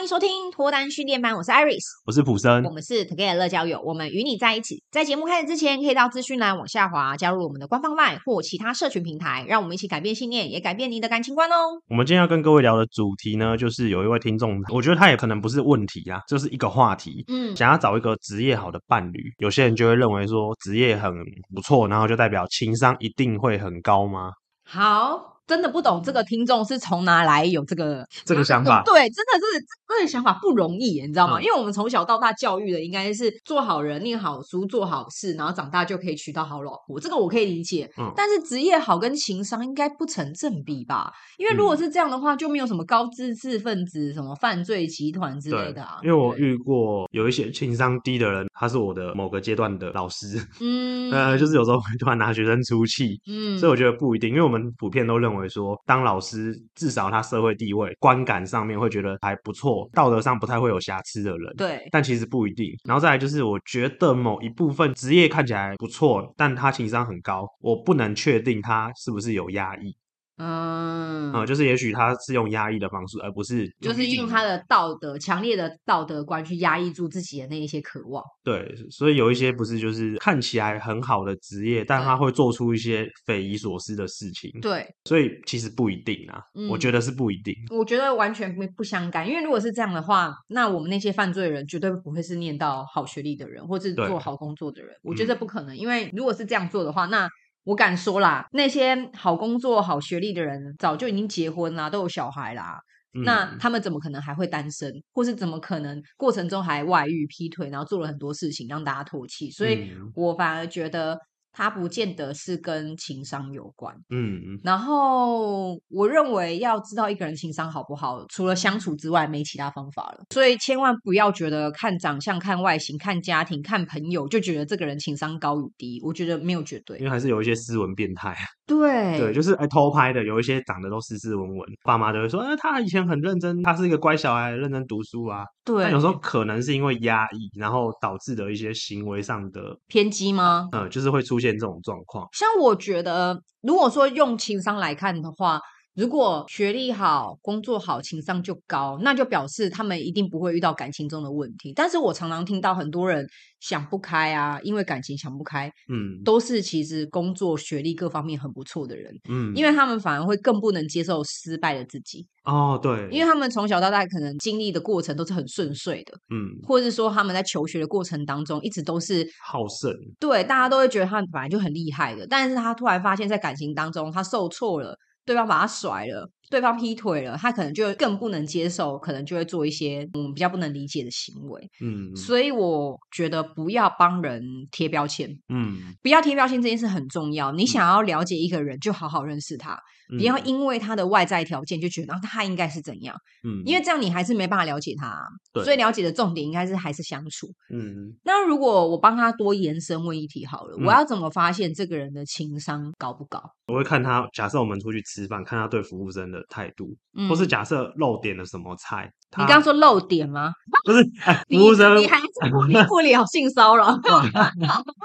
欢迎收听脱单训练班，我是 Iris，我是普森，我们是 Together 乐交友，我们与你在一起。在节目开始之前，可以到资讯栏往下滑，加入我们的官方 LINE 或其他社群平台，让我们一起改变信念，也改变你的感情观哦。我们今天要跟各位聊的主题呢，就是有一位听众，我觉得他也可能不是问题啊，就是一个话题，嗯，想要找一个职业好的伴侣，有些人就会认为说职业很不错，然后就代表情商一定会很高吗？好。真的不懂这个听众是从哪来有这个这个想法？对，真的是这个想法不容易，你知道吗？嗯、因为我们从小到大教育的应该是做好人、念好书、做好事，然后长大就可以娶到好老婆。这个我可以理解。嗯，但是职业好跟情商应该不成正比吧？因为如果是这样的话，就没有什么高知识分子、什么犯罪集团之类的啊。因为我遇过有一些情商低的人，他是我的某个阶段的老师。嗯，呃，就是有时候会突然拿学生出气。嗯，所以我觉得不一定，因为我们普遍都认为。会说，当老师至少他社会地位、观感上面会觉得还不错，道德上不太会有瑕疵的人。对，但其实不一定。然后再来就是，我觉得某一部分职业看起来不错，但他情商很高，我不能确定他是不是有压抑。嗯，嗯，就是也许他是用压抑的方式，而不是就是用他的道德强烈的道德观去压抑住自己的那一些渴望。对，所以有一些不是就是看起来很好的职业，但他会做出一些匪夷所思的事情。对，所以其实不一定啊，嗯，我觉得是不一定。我觉得完全不相干，因为如果是这样的话，那我们那些犯罪人绝对不会是念到好学历的人，或是做好工作的人。我觉得不可能，嗯，因为如果是这样做的话，那。我敢说啦，那些好工作、好学历的人早就已经结婚啦，都有小孩啦。嗯、那他们怎么可能还会单身，或是怎么可能过程中还外遇、劈腿，然后做了很多事情让大家唾弃？所以我反而觉得。它不见得是跟情商有关，嗯，然后我认为要知道一个人情商好不好，除了相处之外，没其他方法了。所以千万不要觉得看长相、看外形、看家庭、看朋友就觉得这个人情商高与低，我觉得没有绝对，因为还是有一些斯文变态。对对，就是哎偷拍的，有一些长得都斯斯文文，爸妈都会说，哎，他以前很认真，他是一个乖小孩，认真读书啊。对，但有时候可能是因为压抑，然后导致的一些行为上的偏激吗？嗯，就是会出现这种状况。像我觉得，如果说用情商来看的话。如果学历好、工作好、情商就高，那就表示他们一定不会遇到感情中的问题。但是我常常听到很多人想不开啊，因为感情想不开，嗯，都是其实工作、学历各方面很不错的人，嗯，因为他们反而会更不能接受失败的自己。哦，对，因为他们从小到大可能经历的过程都是很顺遂的，嗯，或者是说他们在求学的过程当中一直都是好胜，对，大家都会觉得他们本来就很厉害的，但是他突然发现，在感情当中他受挫了。对方把他甩了，对方劈腿了，他可能就更不能接受，可能就会做一些我们比较不能理解的行为。嗯，所以我觉得不要帮人贴标签，嗯，不要贴标签这件事很重要。你想要了解一个人，就好好认识他。不要因为他的外在条件就觉得他应该是怎样，嗯，因为这样你还是没办法了解他，所以了解的重点应该是还是相处，嗯。那如果我帮他多延伸问一题好了，嗯，我要怎么发现这个人的情商高不高？我会看他，假设我们出去吃饭，看他对服务生的态度，嗯，或是假设漏点了什么菜。你刚刚说漏点吗？不是，服务生，你还不理不了性骚扰，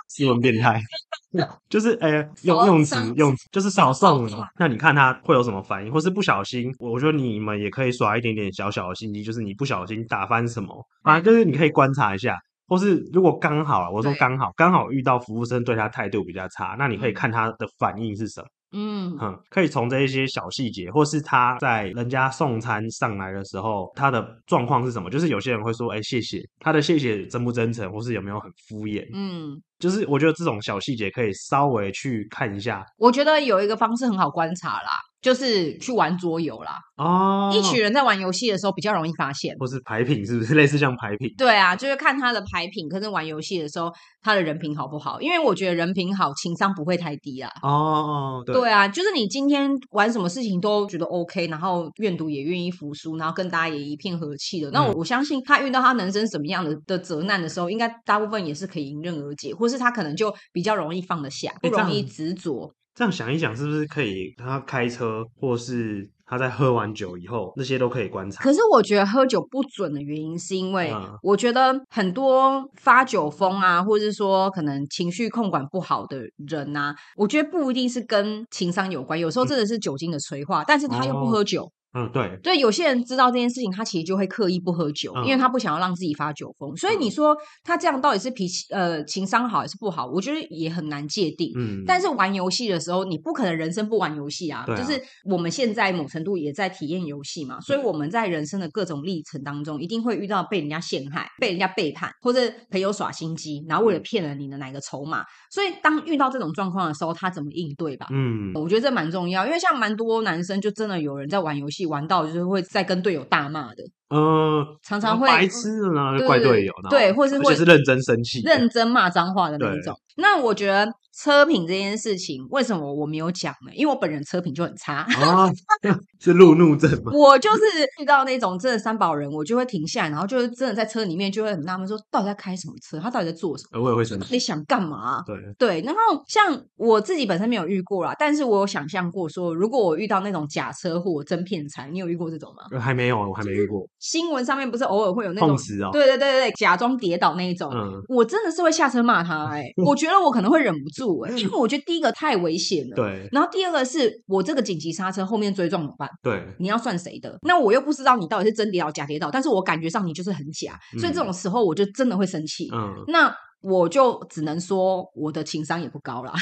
斯文变态，就是哎、欸，用用词用就是少送了。那你看他会有什么反应，或是不小心？我觉得你们也可以耍一点点小小的心机，就是你不小心打翻什么，反正就是你可以观察一下，或是如果刚好啊，我说刚好刚好遇到服务生对他态度比较差，那你可以看他的反应是什么。嗯哼，可以从这一些小细节，或是他在人家送餐上来的时候，他的状况是什么？就是有些人会说，哎，谢谢，他的谢谢真不真诚，或是有没有很敷衍？嗯，就是我觉得这种小细节可以稍微去看一下。我觉得有一个方式很好观察啦。就是去玩桌游啦，哦，一群人在玩游戏的时候比较容易发现，或是牌品是不是 类似像牌品？对啊，就是看他的牌品，可是玩游戏的时候他的人品好不好？因为我觉得人品好，情商不会太低啊。哦，对，对啊，就是你今天玩什么事情都觉得 OK，然后愿赌也愿意服输，然后跟大家也一片和气的。那我、嗯、我相信他遇到他人生什么样的的责难的时候，应该大部分也是可以迎刃而解，或是他可能就比较容易放得下，不容易执着。这样想一想，是不是可以？他开车，或是他在喝完酒以后，那些都可以观察。可是我觉得喝酒不准的原因，是因为我觉得很多发酒疯啊，或者是说可能情绪控管不好的人呐、啊，我觉得不一定是跟情商有关。有时候真的是酒精的催化，但是他又不喝酒。嗯，对，对，有些人知道这件事情，他其实就会刻意不喝酒，嗯、因为他不想要让自己发酒疯。所以你说他这样到底是脾气呃情商好还是不好？我觉得也很难界定。嗯，但是玩游戏的时候，你不可能人生不玩游戏啊。啊就是我们现在某程度也在体验游戏嘛，所以我们在人生的各种历程当中，一定会遇到被人家陷害、被人家背叛，或者朋友耍心机，然后为了骗了你的哪个筹码。所以当遇到这种状况的时候，他怎么应对吧？嗯，我觉得这蛮重要，因为像蛮多男生就真的有人在玩游戏玩到就是会再跟队友大骂的。呃，常常会白痴呢，怪队友，对，或是会是认真生气、认真骂脏话的那一种。那我觉得车品这件事情，为什么我没有讲呢？因为我本人车品就很差，啊、是路怒症吗？我就是遇到那种真的三宝人，我就会停下来，然后就是真的在车里面就会很纳闷，说到底在开什么车？他到底在做什么？我也会生气，你想干嘛？对对。然后像我自己本身没有遇过啦，但是我有想象过说，如果我遇到那种假车祸、真骗财，你有遇过这种吗？还没有，我还没遇过。新闻上面不是偶尔会有那种对对对对，假装跌倒那一种，嗯、我真的是会下车骂他哎、欸，我觉得我可能会忍不住哎、欸，因为我觉得第一个太危险了，对。然后第二个是我这个紧急刹车后面追撞怎么办？对，你要算谁的？那我又不知道你到底是真跌倒假跌倒，但是我感觉上你就是很假，嗯、所以这种时候我就真的会生气。嗯，那我就只能说我的情商也不高啦，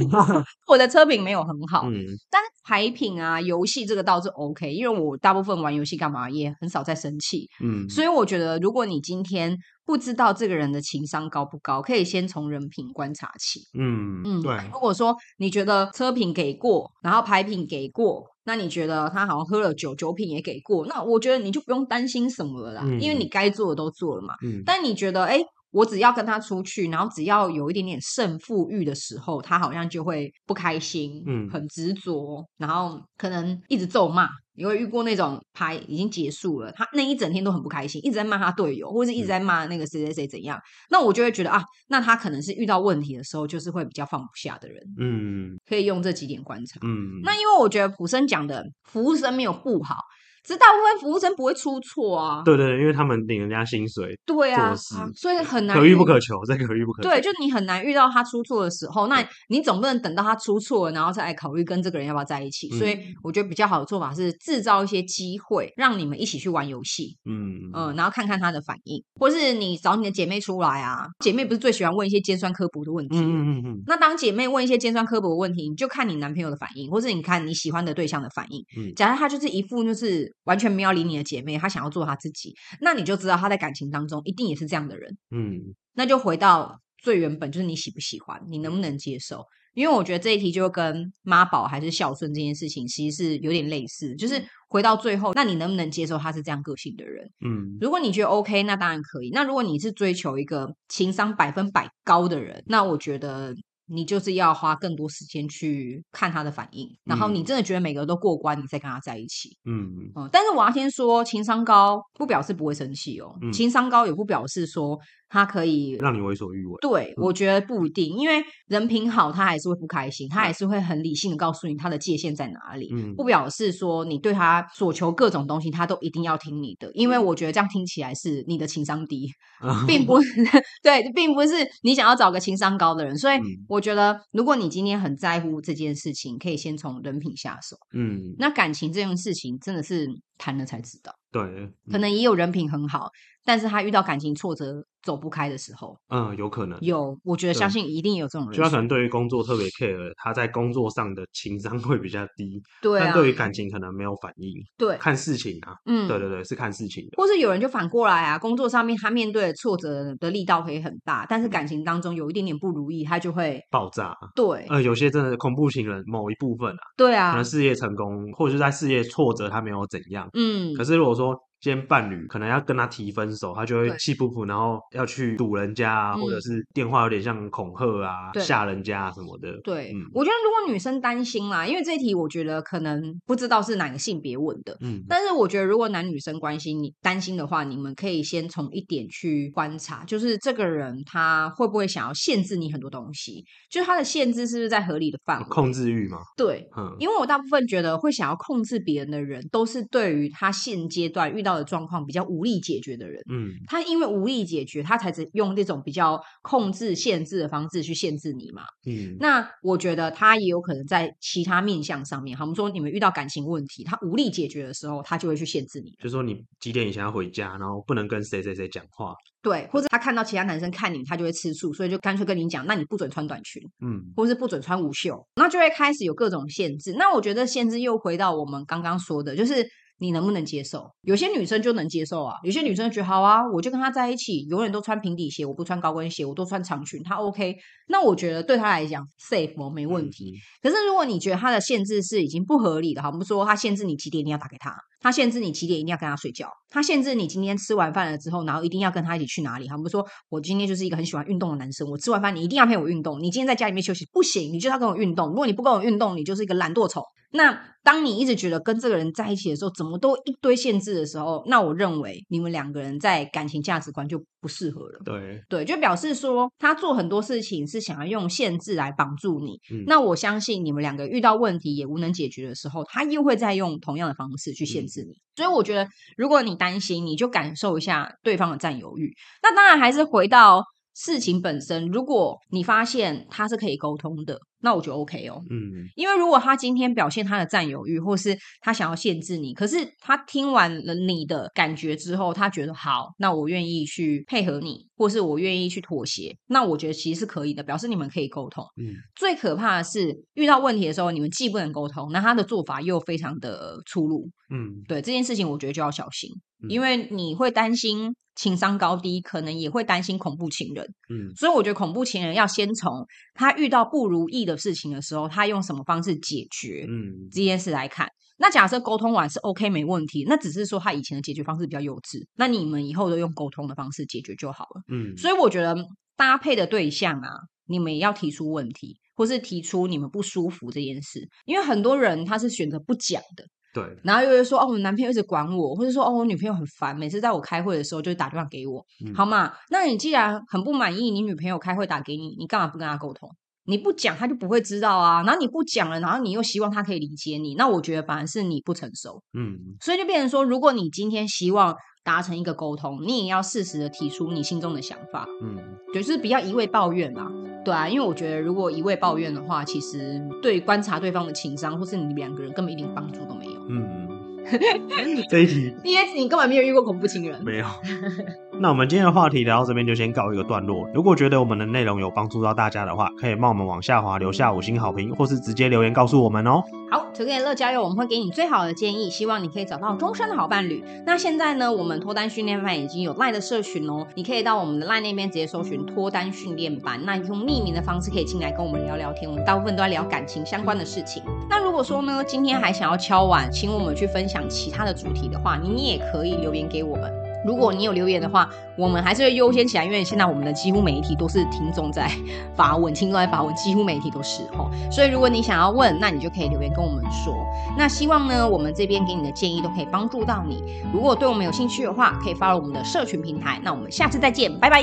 我的车品没有很好，嗯，但是牌品啊、游戏这个倒是 OK，因为我大部分玩游戏干嘛也很少在生气，嗯，所以我觉得如果你今天。不知道这个人的情商高不高，可以先从人品观察起。嗯嗯，对。如果说你觉得车品给过，然后牌品给过，那你觉得他好像喝了酒，酒品也给过，那我觉得你就不用担心什么了啦，嗯、因为你该做的都做了嘛。嗯。但你觉得，哎，我只要跟他出去，然后只要有一点点胜负欲的时候，他好像就会不开心，嗯，很执着，然后可能一直咒骂。你会遇过那种牌已经结束了，他那一整天都很不开心，一直在骂他队友，或者是一直在骂那个谁谁谁怎样。嗯、那我就会觉得啊，那他可能是遇到问题的时候，就是会比较放不下的人。嗯，可以用这几点观察。嗯，那因为我觉得普生讲的服务生没有不好。其实大部分服务生不会出错啊，对对，因为他们领人家薪水，对啊，所以很难可遇不可求，这可遇不可求。对，就你很难遇到他出错的时候，那你总不能等到他出错了，然后再来考虑跟这个人要不要在一起。所以我觉得比较好的做法是制造一些机会，让你们一起去玩游戏，嗯嗯，然后看看他的反应，或是你找你的姐妹出来啊，姐妹不是最喜欢问一些尖酸刻薄的问题，嗯嗯嗯，那当姐妹问一些尖酸刻薄的问题，你就看你男朋友的反应，或是你看你喜欢的对象的反应。嗯，假如他就是一副就是完全没有理你。你的姐妹，她想要做她自己，那你就知道她在感情当中一定也是这样的人。嗯，那就回到最原本，就是你喜不喜欢，你能不能接受？因为我觉得这一题就跟妈宝还是孝顺这件事情其实是有点类似，就是回到最后，那你能不能接受他是这样个性的人？嗯，如果你觉得 OK，那当然可以。那如果你是追求一个情商百分百高的人，那我觉得。你就是要花更多时间去看他的反应，然后你真的觉得每个都过关，你再跟他在一起。嗯嗯。但是我要先说，情商高不表示不会生气哦，嗯、情商高也不表示说。他可以让你为所欲为，对，我觉得不一定，因为人品好，他还是会不开心，他还是会很理性的告诉你他的界限在哪里，嗯，不表示说你对他所求各种东西，他都一定要听你的，因为我觉得这样听起来是你的情商低，并不是，对，并不是你想要找个情商高的人，所以我觉得如果你今天很在乎这件事情，可以先从人品下手，嗯，那感情这件事情真的是谈了才知道。对，可能也有人品很好，但是他遇到感情挫折走不开的时候，嗯，有可能。有，我觉得相信一定有这种人，就他可能。对于工作特别 care，他在工作上的情商 会比较低，对啊，但对于感情可能没有反应，对，看事情啊，嗯，对对对，是看事情的，或是有人就反过来啊，工作上面他面对的挫折的力道可以很大，但是感情当中有一点点不如意，他就会爆炸，对，呃，有些真的恐怖情人某一部分啊，对啊，可能事业成功或者是在事业挫折他没有怎样，嗯，可是如果说。今天伴侣可能要跟他提分手，他就会气噗噗，然后要去堵人家啊，或者是电话有点像恐吓啊、吓人家什么的。对，我觉得如果女生担心啦，因为这一题我觉得可能不知道是哪个性别问的，嗯，但是我觉得如果男女生关心你担心的话，你们可以先从一点去观察，就是这个人他会不会想要限制你很多东西，就是他的限制是不是在合理的范围？控制欲吗？对，嗯，因为我大部分觉得会想要控制别人的人，都是对于他现阶段遇到。到的状况比较无力解决的人，嗯，他因为无力解决，他才只用这种比较控制、限制的方式去限制你嘛，嗯，那我觉得他也有可能在其他面向上面，好，我们说你们遇到感情问题，他无力解决的时候，他就会去限制你，就说你几点以前要回家，然后不能跟谁谁谁讲话，对，或者他看到其他男生看你，他就会吃醋，所以就干脆跟你讲，那你不准穿短裙，嗯，或是不准穿无袖，那就会开始有各种限制。那我觉得限制又回到我们刚刚说的，就是。你能不能接受？有些女生就能接受啊，有些女生觉得好啊，我就跟他在一起，永远都穿平底鞋，我不穿高跟鞋，我都穿长裙，他 OK。那我觉得对他来讲 safe 哦，没问题。可是如果你觉得他的限制是已经不合理的，哈，我们说他限制你几点一定要打给他，他限制你几点一定要跟他睡觉，他限制你今天吃完饭了之后，然后一定要跟他一起去哪里？好，我们说我今天就是一个很喜欢运动的男生，我吃完饭你一定要陪我运动，你今天在家里面休息不行，你就要跟我运动。如果你不跟我运动，你就是一个懒惰虫。那当你一直觉得跟这个人在一起的时候，怎么都一堆限制的时候，那我认为你们两个人在感情价值观就不适合了。对对，就表示说他做很多事情是想要用限制来绑住你。嗯、那我相信你们两个遇到问题也无能解决的时候，他又会再用同样的方式去限制所以我觉得，如果你担心，你就感受一下对方的占有欲。那当然还是回到事情本身。如果你发现他是可以沟通的。那我就 OK 哦，嗯，因为如果他今天表现他的占有欲，或是他想要限制你，可是他听完了你的感觉之后，他觉得好，那我愿意去配合你，或是我愿意去妥协，那我觉得其实是可以的，表示你们可以沟通。嗯，最可怕的是遇到问题的时候，你们既不能沟通，那他的做法又非常的粗鲁。嗯，对，这件事情，我觉得就要小心，嗯，因为你会担心情商高低，可能也会担心恐怖情人。嗯，所以我觉得恐怖情人要先从他遇到不如意的事情的时候，他用什么方式解决，嗯，这件事来看。那假设沟通完是 OK 没问题，那只是说他以前的解决方式比较幼稚，那你们以后都用沟通的方式解决就好了。嗯，所以我觉得搭配的对象啊，你们也要提出问题，或是提出你们不舒服这件事，因为很多人他是选择不讲的。对，然后又会说哦，我男朋友一直管我，或者说哦，我女朋友很烦，每次在我开会的时候就打电话给我，嗯、好嘛？那你既然很不满意，你女朋友开会打给你，你干嘛不跟她沟通？你不讲，他就不会知道啊。然后你不讲了，然后你又希望她可以理解你，那我觉得反而是你不成熟。嗯，所以就变成说，如果你今天希望达成一个沟通，你也要适时的提出你心中的想法。嗯，就是不要一味抱怨嘛。对啊，因为我觉得如果一味抱怨的话，其实对观察对方的情商，或是你们两个人根本一点帮助都没有。嗯。这一题，因为你根本没有遇过恐怖情人，没有。那我们今天的话题聊到这边就先告一个段落。如果觉得我们的内容有帮助到大家的话，可以帮我们往下滑留下五星好评，或是直接留言告诉我们哦。好，求给乐交友，我们会给你最好的建议，希望你可以找到终身的好伴侣。那现在呢，我们脱单训练班已经有 LINE 的社群哦，你可以到我们的 LINE 那边直接搜寻脱单训练班，那用匿名的方式可以进来跟我们聊聊天。我们大部分都在聊感情相关的事情。那如果说呢，今天还想要敲碗，请我们去分享其他的主题的话，你也可以留言给我们。如果你有留言的话，我们还是会优先起来，因为现在我们的几乎每一题都是听众在发问，听众在发问，几乎每一题都是哦。所以如果你想要问，那你就可以留言跟我们说。那希望呢，我们这边给你的建议都可以帮助到你。如果对我们有兴趣的话，可以 follow 我们的社群平台。那我们下次再见，拜拜。